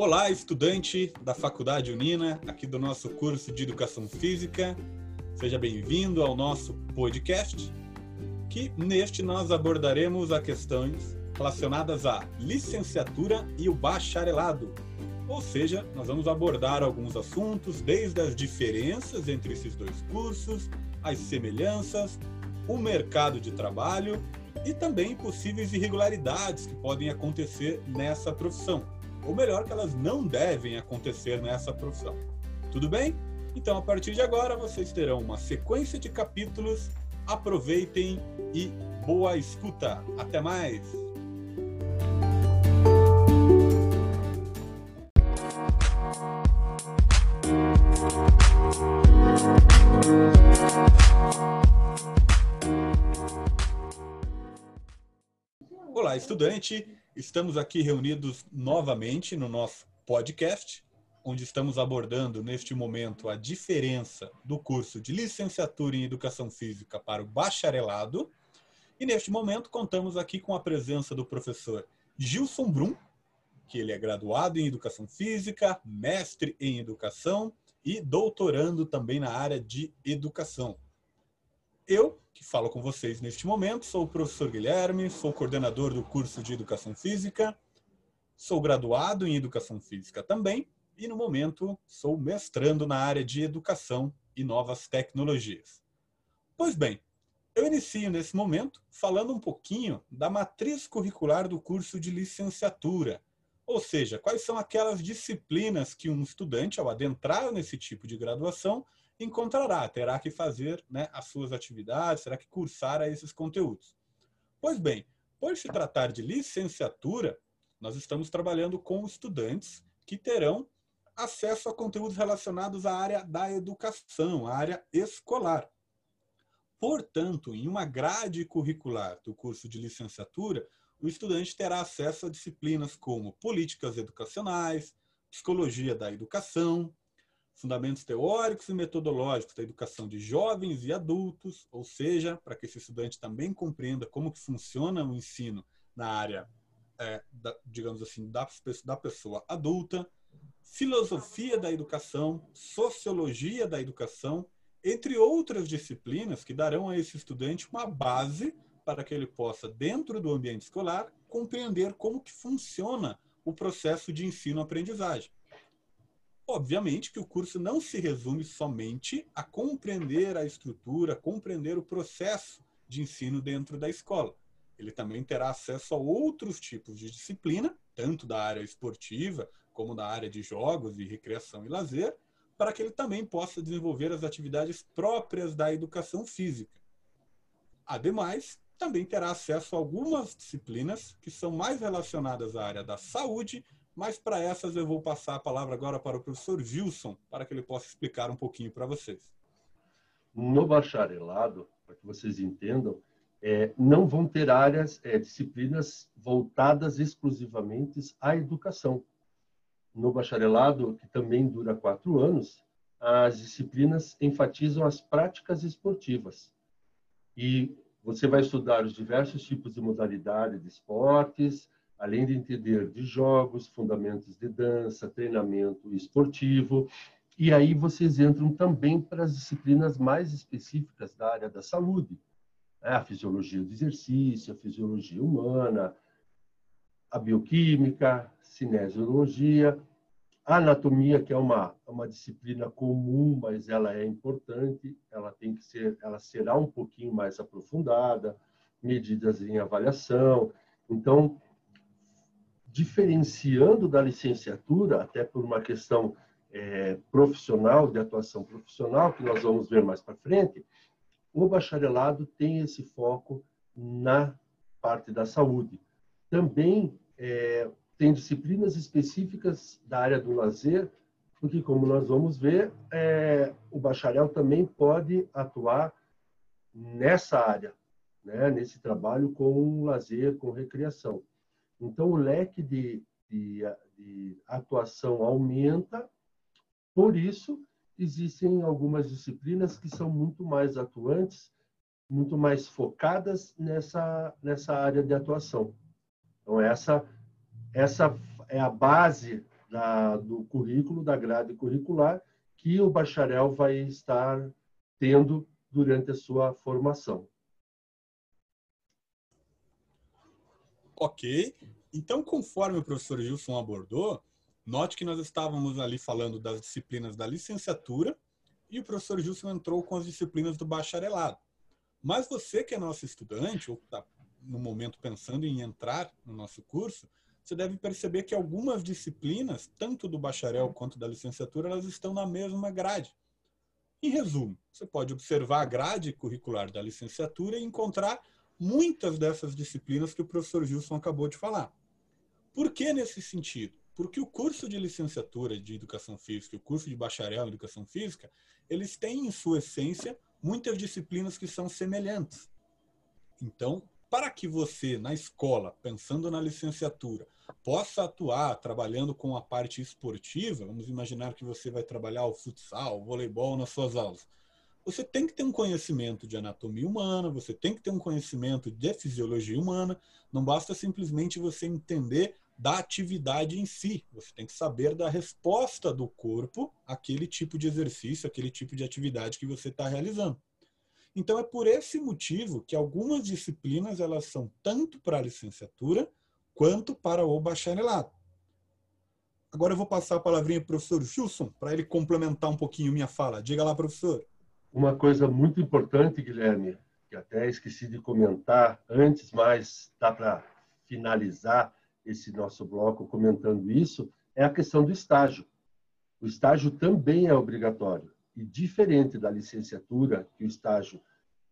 Olá, estudante da Faculdade Unina, aqui do nosso curso de Educação Física. Seja bem-vindo ao nosso podcast, que neste nós abordaremos as questões relacionadas à licenciatura e o bacharelado. Ou seja, nós vamos abordar alguns assuntos, desde as diferenças entre esses dois cursos, as semelhanças, o mercado de trabalho e também possíveis irregularidades que podem acontecer nessa profissão, ou melhor, que elas não devem acontecer nessa profissão. Tudo bem? Então, a partir de agora, vocês terão uma sequência de capítulos. Aproveitem e boa escuta. Até mais! Olá, estudante! Estamos aqui reunidos novamente no nosso podcast, onde estamos abordando neste momento a diferença do curso de licenciatura em Educação Física para o bacharelado. E neste momento contamos aqui com a presença do professor Gilson Brum, que ele é graduado em Educação Física, mestre em Educação e doutorando também na área de Educação. Eu, que falo com vocês neste momento, sou o professor Guilherme, sou coordenador do curso de Educação Física, sou graduado em Educação Física também e, no momento, sou mestrando na área de Educação e Novas Tecnologias. Pois bem, eu inicio nesse momento falando um pouquinho da matriz curricular do curso de licenciatura, ou seja, quais são aquelas disciplinas que um estudante, ao adentrar nesse tipo de graduação, encontrará, terá que fazer né, as suas atividades, terá que cursar esses conteúdos. Pois bem, por se tratar de licenciatura, nós estamos trabalhando com estudantes que terão acesso a conteúdos relacionados à área da educação, à área escolar. Portanto, em uma grade curricular do curso de licenciatura, o estudante terá acesso a disciplinas como políticas educacionais, psicologia da educação, fundamentos teóricos e metodológicos da educação de jovens e adultos, ou seja, para que esse estudante também compreenda como que funciona o ensino na área, é, da, digamos assim, da, da pessoa adulta, filosofia da educação, sociologia da educação, entre outras disciplinas que darão a esse estudante uma base para que ele possa, dentro do ambiente escolar, compreender como que funciona o processo de ensino-aprendizagem. Obviamente que o curso não se resume somente a compreender a estrutura, compreender o processo de ensino dentro da escola. Ele também terá acesso a outros tipos de disciplina, tanto da área esportiva como da área de jogos e recreação e lazer, para que ele também possa desenvolver as atividades próprias da educação física. Ademais, também terá acesso a algumas disciplinas que são mais relacionadas à área da saúde, mas para essas eu vou passar a palavra agora para o professor Wilson, para que ele possa explicar um pouquinho para vocês. No bacharelado, para que vocês entendam, é, não vão ter áreas, é, disciplinas voltadas exclusivamente à educação. No bacharelado, que também dura quatro anos, as disciplinas enfatizam as práticas esportivas. E você vai estudar os diversos tipos de modalidade de esportes, além de entender de jogos, fundamentos de dança, treinamento esportivo. E aí vocês entram também para as disciplinas mais específicas da área da saúde, né? a fisiologia do exercício, a fisiologia humana, a bioquímica, cinesiologia, a anatomia, que é uma, uma disciplina comum, mas ela é importante, ela tem que ser, ela será um pouquinho mais aprofundada, medidas em avaliação. Então, diferenciando da licenciatura, até por uma questão é, profissional, de atuação profissional, que nós vamos ver mais para frente, o bacharelado tem esse foco na parte da saúde. Também é, tem disciplinas específicas da área do lazer, porque, como nós vamos ver, é, o bacharel também pode atuar nessa área, né, nesse trabalho com lazer, com recreação. Então, o leque de, de, de atuação aumenta, por isso, existem algumas disciplinas que são muito mais atuantes, muito mais focadas nessa, nessa área de atuação. Então, essa essa é a base da, do currículo, da grade curricular, que o bacharel vai estar tendo durante a sua formação. Ok. Então, conforme o professor Gilson abordou, note que nós estávamos ali falando das disciplinas da licenciatura e o professor Gilson entrou com as disciplinas do bacharelado. Mas você que é nosso estudante, ou está no momento pensando em entrar no nosso curso, você deve perceber que algumas disciplinas, tanto do bacharel quanto da licenciatura, elas estão na mesma grade. Em resumo, você pode observar a grade curricular da licenciatura e encontrar muitas dessas disciplinas que o professor Gilson acabou de falar. Por que nesse sentido? Porque o curso de licenciatura de Educação Física e o curso de bacharel em Educação Física, eles têm em sua essência muitas disciplinas que são semelhantes. Então, para que você, na escola, pensando na licenciatura, possa atuar trabalhando com a parte esportiva, vamos imaginar que você vai trabalhar o futsal, o voleibol nas suas aulas. Você tem que ter um conhecimento de anatomia humana, você tem que ter um conhecimento de fisiologia humana, não basta simplesmente você entender da atividade em si. Você tem que saber da resposta do corpo àquele tipo de exercício, aquele tipo de atividade que você está realizando. Então é por esse motivo que algumas disciplinas elas são tanto para a licenciatura quanto para o bacharelado. Agora eu vou passar a palavrinha para o professor Gilson para ele complementar um pouquinho minha fala. Diga lá, professor. Uma coisa muito importante, Guilherme, que até esqueci de comentar antes, mas dá para finalizar esse nosso bloco comentando isso, é a questão do estágio. O estágio também é obrigatório. E diferente da licenciatura, que o estágio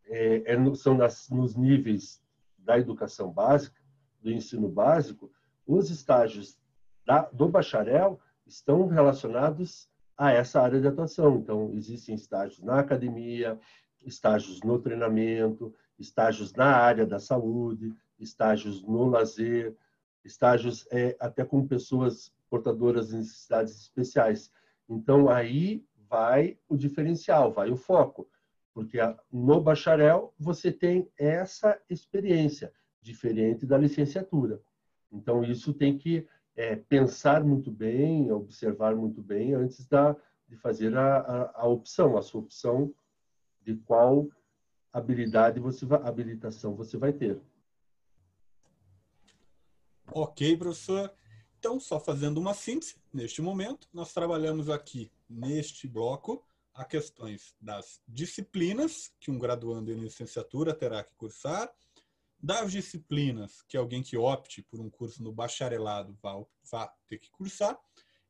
é, é, são nas, nos níveis da educação básica, do ensino básico, os estágios da, do bacharel estão relacionados a essa área de atuação. Então, existem estágios na academia, estágios no treinamento, estágios na área da saúde, estágios no lazer, estágios é, até com pessoas portadoras de necessidades especiais. Então, aí vai o diferencial, vai o foco porque no bacharel você tem essa experiência, diferente da licenciatura. Então, isso tem que é, pensar muito bem, observar muito bem antes da, de fazer a, a, a opção, a sua opção de qual habilidade você vai, habilitação você vai ter. Ok, professor. Então, só fazendo uma síntese, neste momento, nós trabalhamos aqui neste bloco a questões das disciplinas que um graduando em licenciatura terá que cursar, das disciplinas que alguém que opte por um curso no bacharelado vai, vai ter que cursar,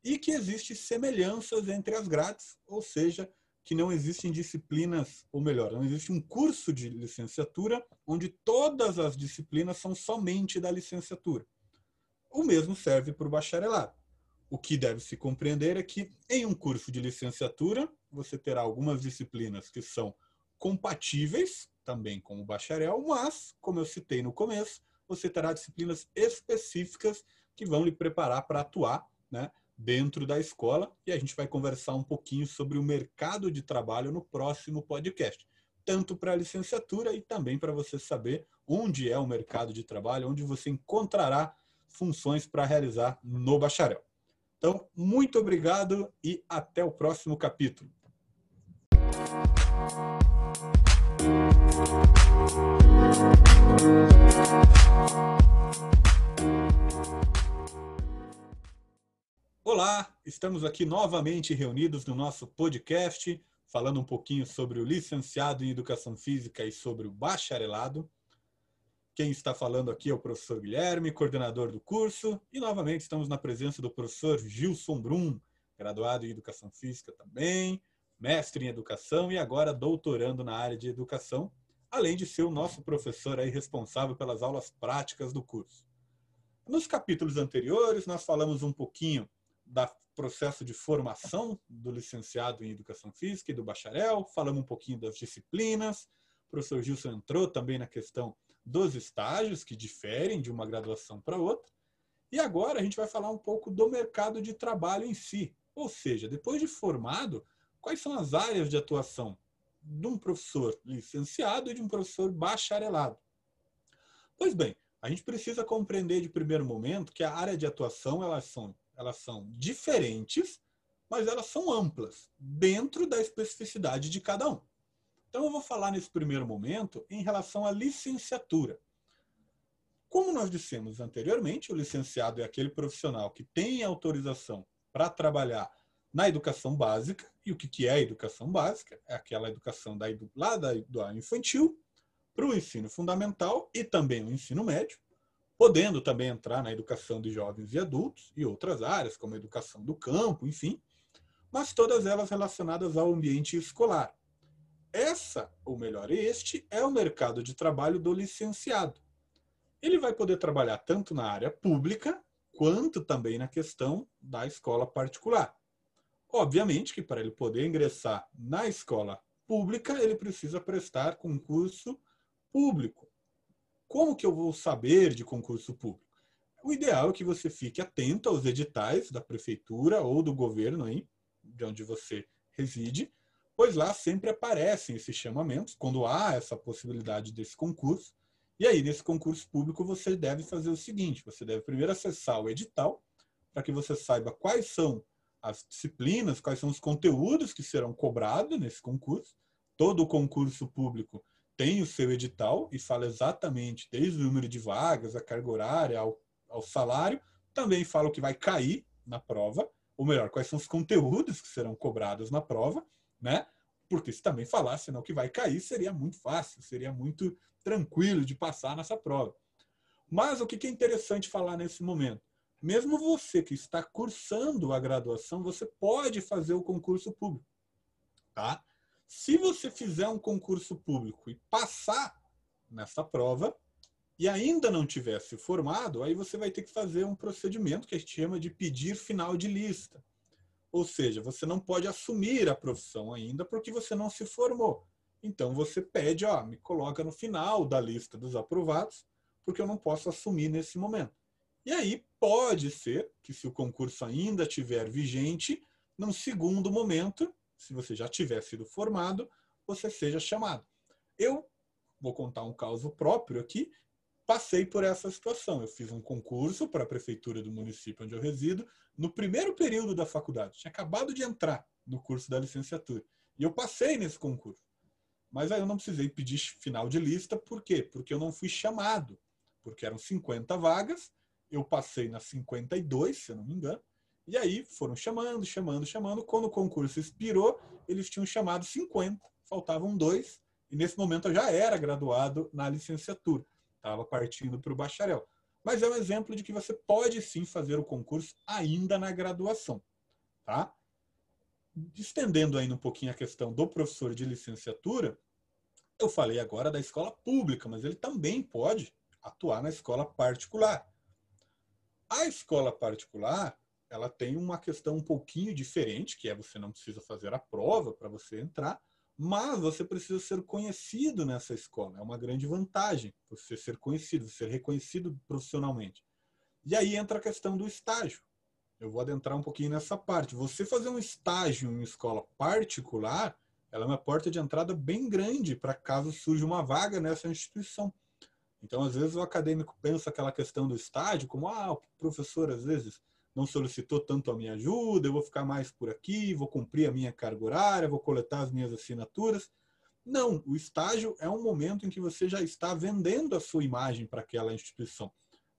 e que existem semelhanças entre as grades, ou seja, que não existem disciplinas, ou melhor, não existe um curso de licenciatura onde todas as disciplinas são somente da licenciatura. O mesmo serve para o bacharelado. O que deve se compreender é que, em um curso de licenciatura, você terá algumas disciplinas que são compatíveis também com o bacharel, mas, como eu citei no começo, você terá disciplinas específicas que vão lhe preparar para atuar né, dentro da escola e a gente vai conversar um pouquinho sobre o mercado de trabalho no próximo podcast, tanto para a licenciatura e também para você saber onde é o mercado de trabalho, onde você encontrará funções para realizar no bacharel. Então, muito obrigado e até o próximo capítulo. Olá, estamos aqui novamente reunidos no nosso podcast, falando um pouquinho sobre o licenciado em Educação Física e sobre o bacharelado. Quem está falando aqui é o professor Guilherme, coordenador do curso, e novamente estamos na presença do professor Gilson Brum, graduado em Educação Física também, mestre em Educação e agora doutorando na área de Educação, além de ser o nosso professor aí responsável pelas aulas práticas do curso. Nos capítulos anteriores, nós falamos um pouquinho do processo de formação do licenciado em Educação Física e do bacharel, falamos um pouquinho das disciplinas, o professor Gilson entrou também na questão dos estágios que diferem de uma graduação para outra. E agora a gente vai falar um pouco do mercado de trabalho em si. Ou seja, depois de formado, quais são as áreas de atuação de um professor licenciado e de um professor bacharelado? Pois bem, a gente precisa compreender de primeiro momento que a área de atuação elas são elas são diferentes, mas elas são amplas, dentro da especificidade de cada um. Então, eu vou falar nesse primeiro momento em relação à licenciatura. Como nós dissemos anteriormente, o licenciado é aquele profissional que tem autorização para trabalhar na educação básica. E o que é a educação básica? É aquela educação da, lá da, do infantil para o ensino fundamental e também o ensino médio, podendo também entrar na educação de jovens e adultos e outras áreas, como a educação do campo, enfim, mas todas elas relacionadas ao ambiente escolar. Essa, ou melhor, este é o mercado de trabalho do licenciado. Ele vai poder trabalhar tanto na área pública quanto também na questão da escola particular. Obviamente que para ele poder ingressar na escola pública, ele precisa prestar concurso público. Como que eu vou saber de concurso público? O ideal é que você fique atento aos editais da prefeitura ou do governo aí, de onde você reside, pois lá sempre aparecem esses chamamentos quando há essa possibilidade desse concurso. E aí, nesse concurso público, você deve fazer o seguinte: você deve primeiro acessar o edital, para que você saiba quais são as disciplinas, quais são os conteúdos que serão cobrados nesse concurso. Todo concurso público tem o seu edital e fala exatamente desde o número de vagas, a carga horária, ao, ao salário. Também fala o que vai cair na prova, ou melhor, quais são os conteúdos que serão cobrados na prova né? Porque se também falasse não que vai cair, seria muito fácil, seria muito tranquilo de passar nessa prova. Mas o que é interessante falar nesse momento? Mesmo você que está cursando a graduação, você pode fazer o concurso público. Tá? Se você fizer um concurso público e passar nessa prova e ainda não tivesse formado, aí você vai ter que fazer um procedimento que a gente chama de pedir final de lista. Ou seja, você não pode assumir a profissão ainda porque você não se formou. Então você pede, ó, me coloca no final da lista dos aprovados, porque eu não posso assumir nesse momento. E aí pode ser que se o concurso ainda estiver vigente, num segundo momento, se você já tiver sido formado, você seja chamado. Eu vou contar um caso próprio aqui passei por essa situação. Eu fiz um concurso para a prefeitura do município onde eu resido no primeiro período da faculdade. Tinha acabado de entrar no curso da licenciatura. E eu passei nesse concurso. Mas aí eu não precisei pedir final de lista, por quê? Porque eu não fui chamado. Porque eram 50 vagas, eu passei nas 52, se eu não me engano, e aí foram chamando, chamando, chamando. Quando o concurso expirou, eles tinham chamado 50, faltavam dois, e nesse momento eu já era graduado na licenciatura estava partindo para o bacharel. Mas é um exemplo de que você pode sim fazer o concurso ainda na graduação. Tá? Estendendo ainda um pouquinho a questão do professor de licenciatura, eu falei agora da escola pública, mas ele também pode atuar na escola particular. A escola particular, ela tem uma questão um pouquinho diferente, que é você não precisa fazer a prova para você entrar, mas você precisa ser conhecido nessa escola. É uma grande vantagem você ser conhecido, ser reconhecido profissionalmente. E aí entra a questão do estágio. Eu vou adentrar um pouquinho nessa parte. Você fazer um estágio em escola particular, ela é uma porta de entrada bem grande para caso surja uma vaga nessa instituição. Então, às vezes, o acadêmico pensa aquela questão do estágio como, ah, o professor, às vezes, não solicitou tanto a minha ajuda, eu vou ficar mais por aqui, vou cumprir a minha carga horária, vou coletar as minhas assinaturas. Não, o estágio é um momento em que você já está vendendo a sua imagem para aquela instituição,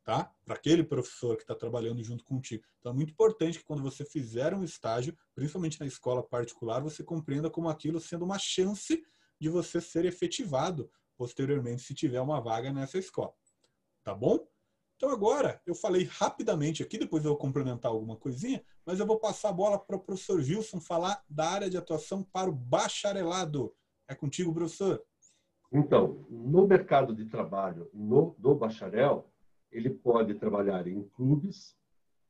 tá? Para aquele professor que está trabalhando junto contigo. Então é muito importante que quando você fizer um estágio, principalmente na escola particular, você compreenda como aquilo sendo uma chance de você ser efetivado posteriormente se tiver uma vaga nessa escola. Tá bom? Então agora eu falei rapidamente aqui, depois eu vou complementar alguma coisinha, mas eu vou passar a bola para o professor Wilson falar da área de atuação para o bacharelado. É contigo, professor. Então, no mercado de trabalho no, do bacharel, ele pode trabalhar em clubes,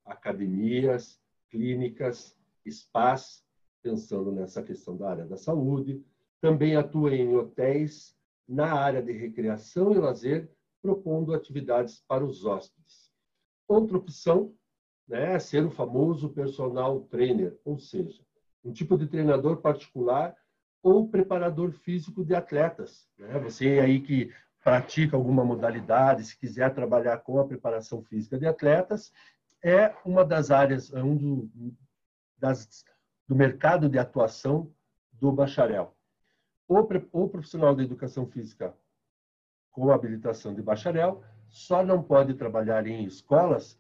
academias, clínicas, spas, pensando nessa questão da área da saúde. Também atua em hotéis, na área de recreação e lazer propondo atividades para os hóspedes. Outra opção né, é ser o famoso personal trainer, ou seja, um tipo de treinador particular ou preparador físico de atletas. Né? Você aí que pratica alguma modalidade, se quiser trabalhar com a preparação física de atletas, é uma das áreas, é um do, das, do mercado de atuação do bacharel. O, profissional da educação física com habilitação de bacharel só não pode trabalhar em escolas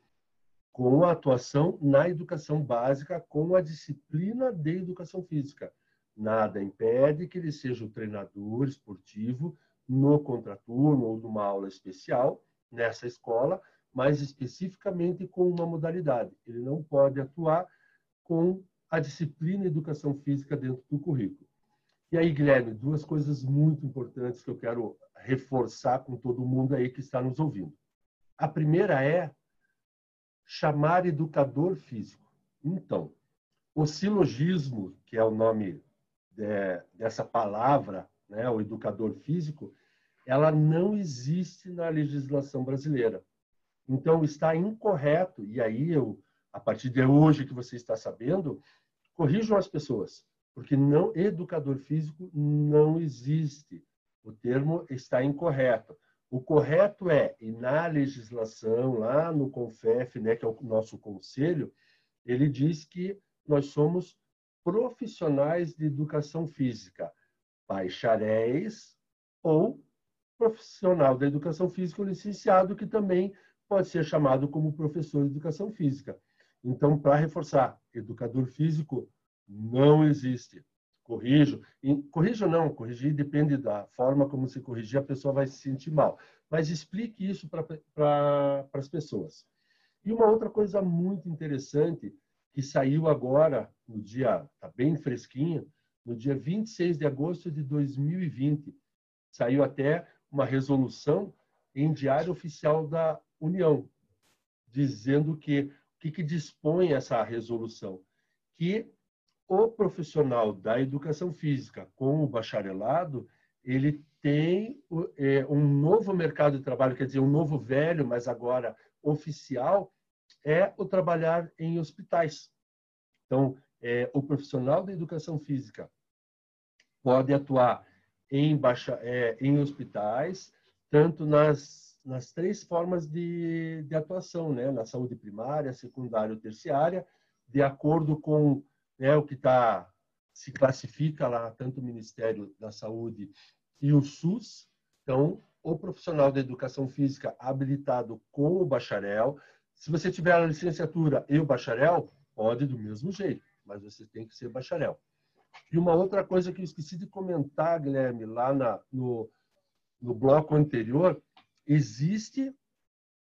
com a atuação na educação básica com a disciplina de educação física. Nada impede que ele seja o treinador esportivo no contraturno ou numa aula especial nessa escola, mas especificamente com uma modalidade. Ele não pode atuar com a disciplina educação física dentro do currículo. E aí, Guilherme, duas coisas muito importantes que eu quero reforçar com todo mundo aí que está nos ouvindo. A primeira é chamar educador físico. Então, o silogismo, que é o nome de, dessa palavra, né, o educador físico, ela não existe na legislação brasileira. Então, está incorreto, e aí eu, a partir de hoje que você está sabendo, corrijam as pessoas, porque não educador físico não existe. O termo está incorreto. O correto é, e na legislação, lá no CONFEF, né, que é o nosso conselho, ele diz que nós somos profissionais de educação física, bacharéis ou profissional da educação física licenciado, que também pode ser chamado como professor de educação física. Então, para reforçar, educador físico não existe corrijo. Corrijo não, corrigir depende da forma como se corrigir, a pessoa vai se sentir mal. Mas explique isso para pra, as pessoas. E uma outra coisa muito interessante que saiu agora, no dia, está bem fresquinho, no dia 26 de agosto de 2020, saiu até uma resolução em diário oficial da União, dizendo que o que, que dispõe essa resolução? Que o profissional da educação física com o bacharelado, ele tem é, um novo mercado de trabalho, quer dizer, um novo velho, mas agora oficial, é o trabalhar em hospitais. Então, é, o profissional da educação física pode atuar em, baixa, é, em hospitais, tanto nas, nas três formas de, de atuação, né? na saúde primária, secundária ou terciária, de acordo com né, o que está se classifica lá tanto o Ministério da Saúde e o SUS. Então, o profissional da educação física habilitado com o bacharel, se você tiver a licenciatura e o bacharel, pode do mesmo jeito, mas você tem que ser bacharel. E uma outra coisa que eu esqueci de comentar, Guilherme, lá na, no, no bloco anterior, existe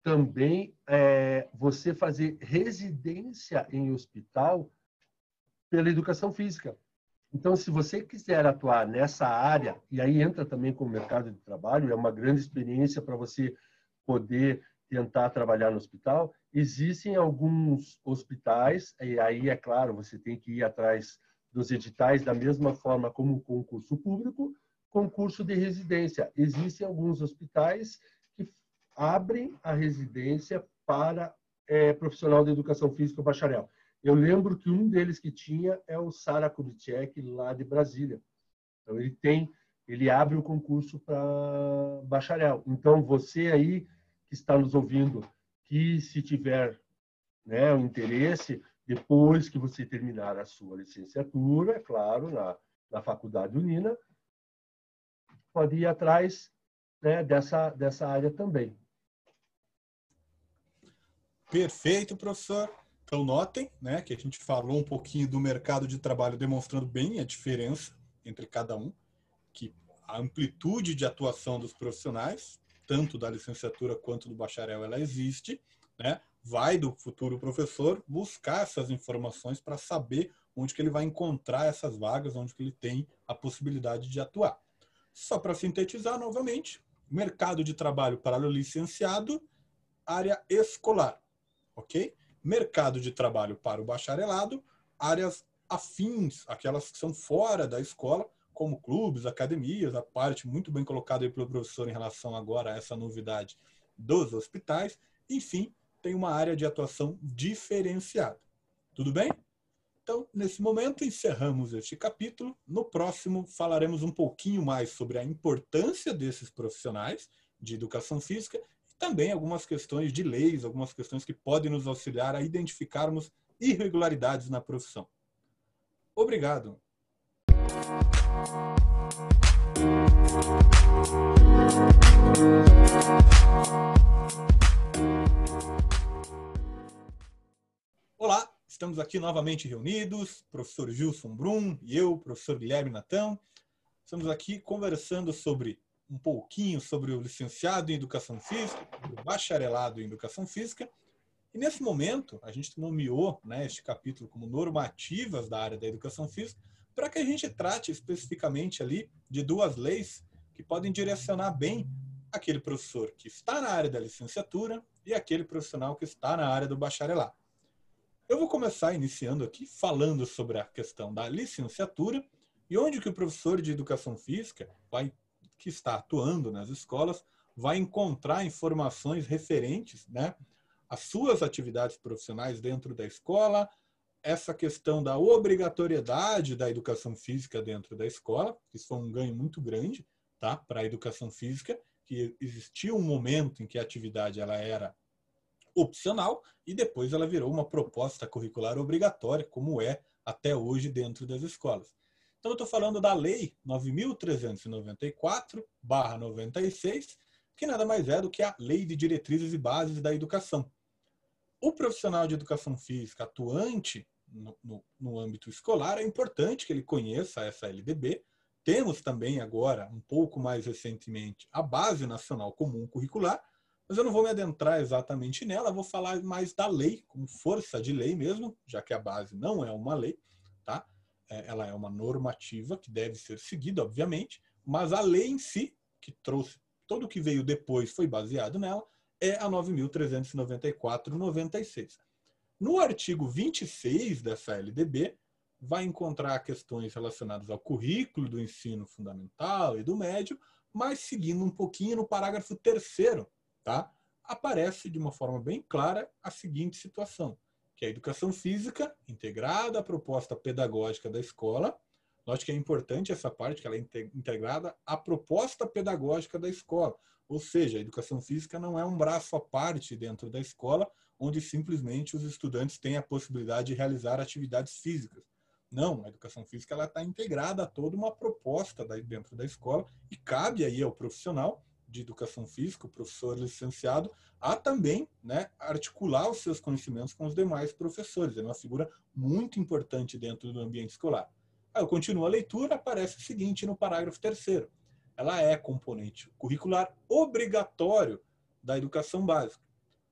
também é, você fazer residência em hospital pela educação física. Então, se você quiser atuar nessa área, e aí entra também com o mercado de trabalho, é uma grande experiência para você poder tentar trabalhar no hospital. Existem alguns hospitais, e aí, é claro, você tem que ir atrás dos editais da mesma forma como o concurso público, concurso de residência. Existem alguns hospitais que abrem a residência para é, profissional de educação física bacharel. Eu lembro que um deles que tinha é o Sara Kubitschek, lá de Brasília. Então, ele tem, ele abre o concurso para bacharel. Então, você aí que está nos ouvindo, que se tiver né, o interesse, depois que você terminar a sua licenciatura, é claro, na, na Faculdade Unina, pode ir atrás né, dessa, dessa área também. Perfeito, professor. Então, notem né, que a gente falou um pouquinho do mercado de trabalho, demonstrando bem a diferença entre cada um, que a amplitude de atuação dos profissionais, tanto da licenciatura quanto do bacharel, ela existe. Né? Vai do futuro professor buscar essas informações para saber onde que ele vai encontrar essas vagas, onde que ele tem a possibilidade de atuar. Só para sintetizar novamente, mercado de trabalho para o licenciado, área escolar, ok? Mercado de trabalho para o bacharelado, áreas afins, aquelas que são fora da escola, como clubes, academias, a parte muito bem colocada pelo professor em relação agora a essa novidade dos hospitais. Enfim, tem uma área de atuação diferenciada. Tudo bem? Então, nesse momento, encerramos este capítulo. No próximo, falaremos um pouquinho mais sobre a importância desses profissionais de educação física também algumas questões de leis, algumas questões que podem nos auxiliar a identificarmos irregularidades na profissão. Obrigado. Olá, estamos aqui novamente reunidos, professor Gilson Brum e eu, professor Guilherme Natão. Estamos aqui conversando sobre um pouquinho sobre o licenciado em Educação Física, o bacharelado em Educação Física. E nesse momento, a gente nomeou né, este capítulo como normativas da área da Educação Física, para que a gente trate especificamente ali de duas leis que podem direcionar bem aquele professor que está na área da licenciatura e aquele profissional que está na área do bacharelado. Eu vou começar iniciando aqui falando sobre a questão da licenciatura e onde que o professor de educação física vai que está atuando nas escolas vai encontrar informações referentes né, às suas atividades profissionais dentro da escola, essa questão da obrigatoriedade da educação física dentro da escola, isso foi um ganho muito grande tá, para a educação física, que existia um momento em que a atividade ela era opcional e depois ela virou uma proposta curricular obrigatória, como é até hoje dentro das escolas. Então, eu estou falando da Lei 9.394-96, que nada mais é do que a Lei de Diretrizes e Bases da Educação. O profissional de educação física atuante no, no, no âmbito escolar, é importante que ele conheça essa LDB. Temos também agora, um pouco mais recentemente, a Base Nacional Comum Curricular, mas eu não vou me adentrar exatamente nela, vou falar mais da lei, como força de lei mesmo, já que a base não é uma lei, tá? É, ela é uma normativa que deve ser seguida, obviamente, mas a lei em si, que trouxe tudo o que veio depois foi baseado nela, é a 9.394-96. No artigo 26 dessa LDB, vai encontrar questões relacionadas ao currículo do ensino fundamental e do médio, mas seguindo um pouquinho no parágrafo terceiro, tá? aparece de uma forma bem clara a seguinte situação que é a educação física integrada à proposta pedagógica da escola. Note que é importante essa parte, que ela é integrada à proposta pedagógica da escola. Ou seja, a educação física não é um braço à parte dentro da escola, onde simplesmente os estudantes têm a possibilidade de realizar atividades físicas. Não, a educação física está integrada a toda uma proposta dentro da escola e cabe aí ao profissional de educação física, o professor licenciado, a também né, articular os seus conhecimentos com os demais professores. É uma figura muito importante dentro do ambiente escolar. Aí eu continuo a leitura, aparece o seguinte no parágrafo terceiro. Ela é componente curricular obrigatório da educação básica.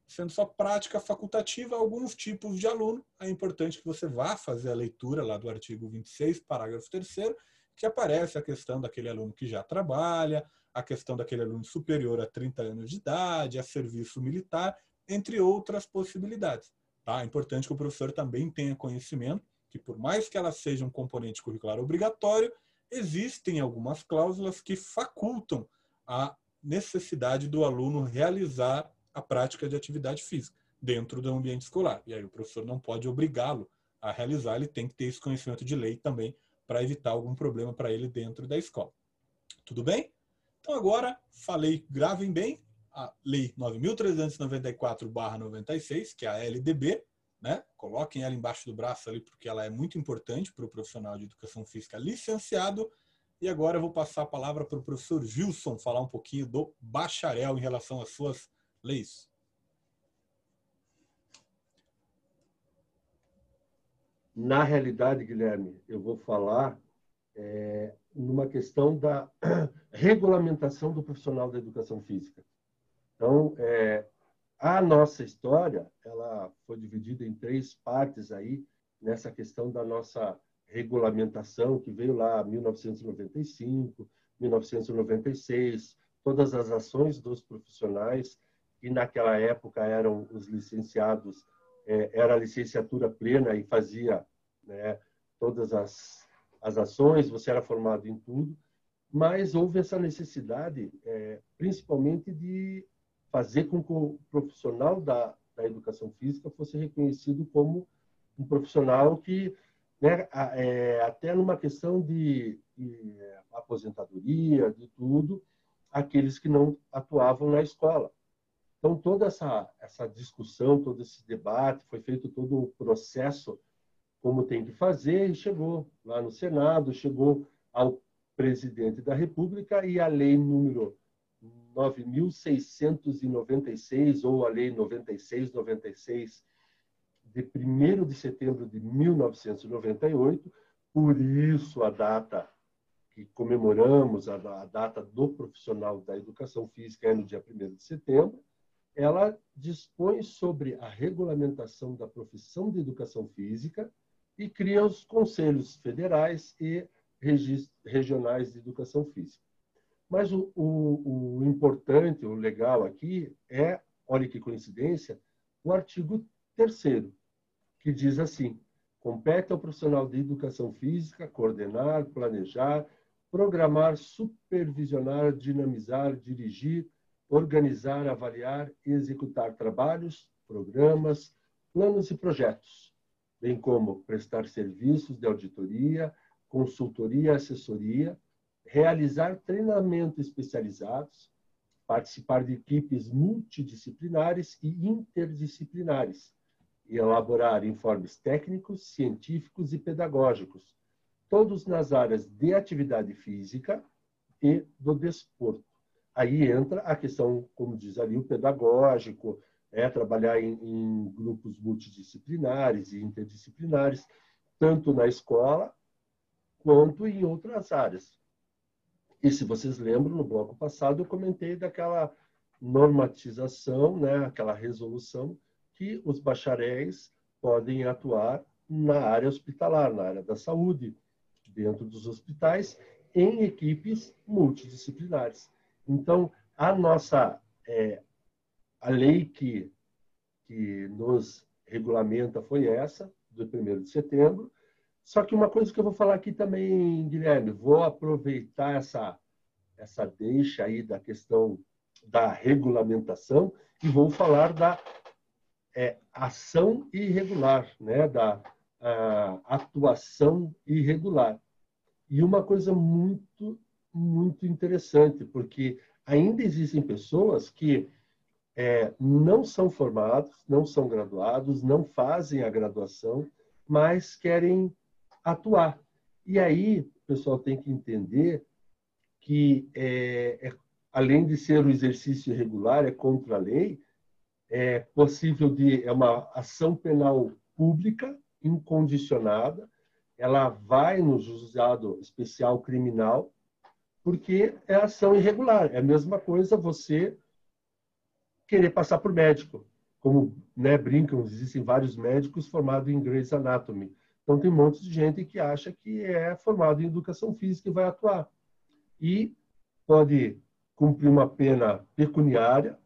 Sendo só prática facultativa, alguns tipos de aluno, é importante que você vá fazer a leitura lá do artigo 26, parágrafo terceiro, que aparece a questão daquele aluno que já trabalha, a questão daquele aluno superior a 30 anos de idade, a serviço militar, entre outras possibilidades. Tá? É importante que o professor também tenha conhecimento que, por mais que ela seja um componente curricular obrigatório, existem algumas cláusulas que facultam a necessidade do aluno realizar a prática de atividade física dentro do ambiente escolar. E aí o professor não pode obrigá-lo a realizar, ele tem que ter esse conhecimento de lei também para evitar algum problema para ele dentro da escola. Tudo bem? Então agora falei, gravem bem a lei 9394/96, que é a LDB, né? Coloquem ela embaixo do braço ali porque ela é muito importante para o profissional de educação física licenciado. E agora eu vou passar a palavra para o professor Gilson falar um pouquinho do bacharel em relação às suas leis. Na realidade, Guilherme, eu vou falar é, numa questão da regulamentação do profissional da educação física. Então, é, a nossa história, ela foi dividida em três partes aí, nessa questão da nossa regulamentação, que veio lá em 1995, 1996, todas as ações dos profissionais, que naquela época eram os licenciados, é, era a licenciatura plena e fazia né, todas as as ações, você era formado em tudo, mas houve essa necessidade, é, principalmente, de fazer com que o profissional da, da educação física fosse reconhecido como um profissional que, né, é, até numa questão de, de aposentadoria, de tudo, aqueles que não atuavam na escola. Então, toda essa, essa discussão, todo esse debate, foi feito todo o processo como tem que fazer e chegou lá no Senado, chegou ao presidente da República e a lei número 9.696, ou a lei 9696, de 1 de setembro de 1998, por isso a data que comemoramos, a, a data do profissional da educação física é no dia 1 de setembro, ela dispõe sobre a regulamentação da profissão de educação física e cria os conselhos federais e regionais de educação física. Mas o, o, o, importante, o legal aqui é, olha que coincidência, o artigo 3 que diz assim: compete ao profissional de educação física coordenar, planejar, programar, supervisionar, dinamizar, dirigir, organizar, avaliar e executar trabalhos, programas, planos e projetos, bem como prestar serviços de auditoria, consultoria e assessoria, realizar treinamentos especializados, participar de equipes multidisciplinares e interdisciplinares, e elaborar informes técnicos, científicos e pedagógicos, todos nas áreas de atividade física e do desporto. Aí entra a questão, como diz ali, o pedagógico, é trabalhar em, em grupos multidisciplinares e interdisciplinares, tanto na escola quanto em outras áreas. E se vocês lembram, no bloco passado eu comentei daquela normatização, né, aquela resolução que os bacharéis podem atuar na área hospitalar, na área da saúde, dentro dos hospitais, em equipes multidisciplinares. Então, a nossa é, a lei que, que nos regulamenta foi essa, do 1 de setembro. Só que uma coisa que eu vou falar aqui também, Guilherme, vou aproveitar essa, essa deixa aí da questão da regulamentação e vou falar da é, ação irregular, né? da atuação irregular. E uma coisa muito, muito interessante, porque ainda existem pessoas que é, não são formados, não são graduados, não fazem a graduação, mas querem atuar. E aí, o pessoal tem que entender que, é, é, além de ser um exercício irregular, é contra a lei, é possível de é uma ação penal pública incondicionada, ela vai no juizado especial criminal porque é ação irregular. É a mesma coisa você querer passar por médico, como né, brincam, existem vários médicos formados em Grey's Anatomy. Então tem um monte de gente que acha que é formado em educação física e vai atuar. E pode cumprir uma pena pecuniária,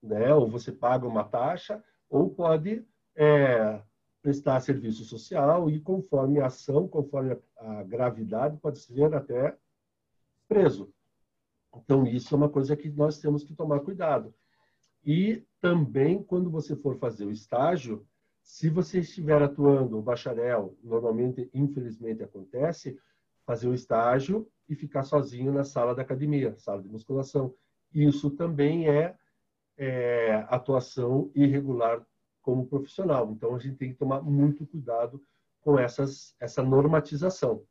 né? ou você paga uma taxa, ou pode é, prestar serviço social e, conforme a ação, conforme a, a gravidade, pode ser até preso. Então, isso é uma coisa que nós temos que tomar cuidado. E também, quando você for fazer o estágio, se você estiver atuando o bacharel, normalmente, infelizmente, acontece, fazer o estágio e ficar sozinho na sala da academia, sala de musculação. Isso também é é, atuação irregular como profissional. Então, a gente tem que tomar muito cuidado com essas, essa normatização.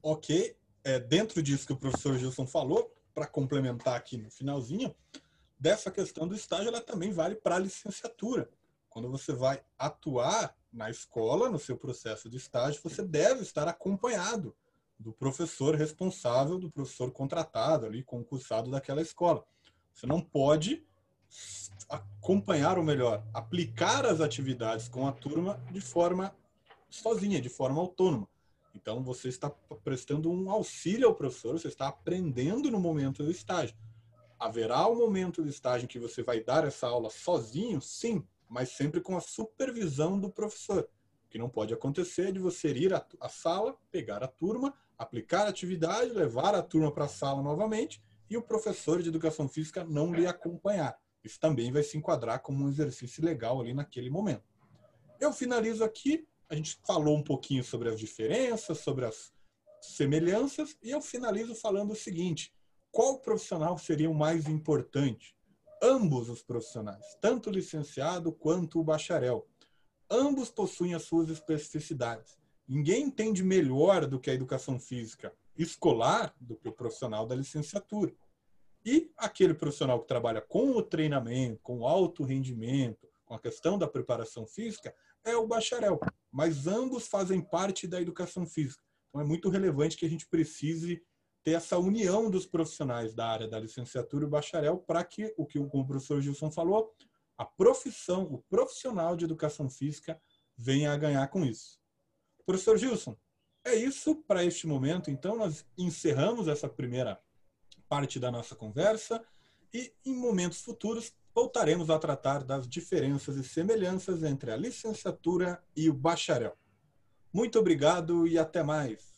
Ok. É, dentro disso que o professor Gilson falou, para complementar aqui no finalzinho, dessa questão do estágio, ela também vale para a licenciatura. Quando você vai atuar na escola, no seu processo de estágio, você deve estar acompanhado do professor responsável, do professor contratado ali, concursado daquela escola. Você não pode acompanhar, ou melhor, aplicar as atividades com a turma de forma sozinha, de forma autônoma. Então, você está prestando um auxílio ao professor, você está aprendendo no momento do estágio. Haverá um momento do estágio em que você vai dar essa aula sozinho? Sim, mas sempre com a supervisão do professor. O que não pode acontecer é de você ir à sala, pegar a turma, aplicar a atividade, levar a turma para a sala novamente e o professor de educação física não lhe acompanhar. Isso também vai se enquadrar como um exercício legal ali naquele momento. Eu finalizo aqui. A gente falou um pouquinho sobre as diferenças, sobre as semelhanças, e eu finalizo falando o seguinte: qual profissional seria o mais importante? ambos os profissionais, tanto o licenciado quanto o bacharel. Ambos possuem as suas especificidades. Ninguém entende melhor do que a educação física escolar do que o profissional da licenciatura. E aquele profissional que trabalha com o treinamento, com o alto rendimento, com a questão da preparação física, é o bacharel. Mas ambos fazem parte da educação física. Então é muito relevante que a gente precise ter essa união dos profissionais da área da licenciatura e bacharel para que, o que o professor Gilson falou, a profissão, o profissional de educação física venha a ganhar com isso. Professor Gilson, é isso para este momento. Então, nós encerramos essa primeira parte da nossa conversa e, em momentos futuros, voltaremos a tratar das diferenças e semelhanças entre a licenciatura e o bacharel. Muito obrigado e até mais.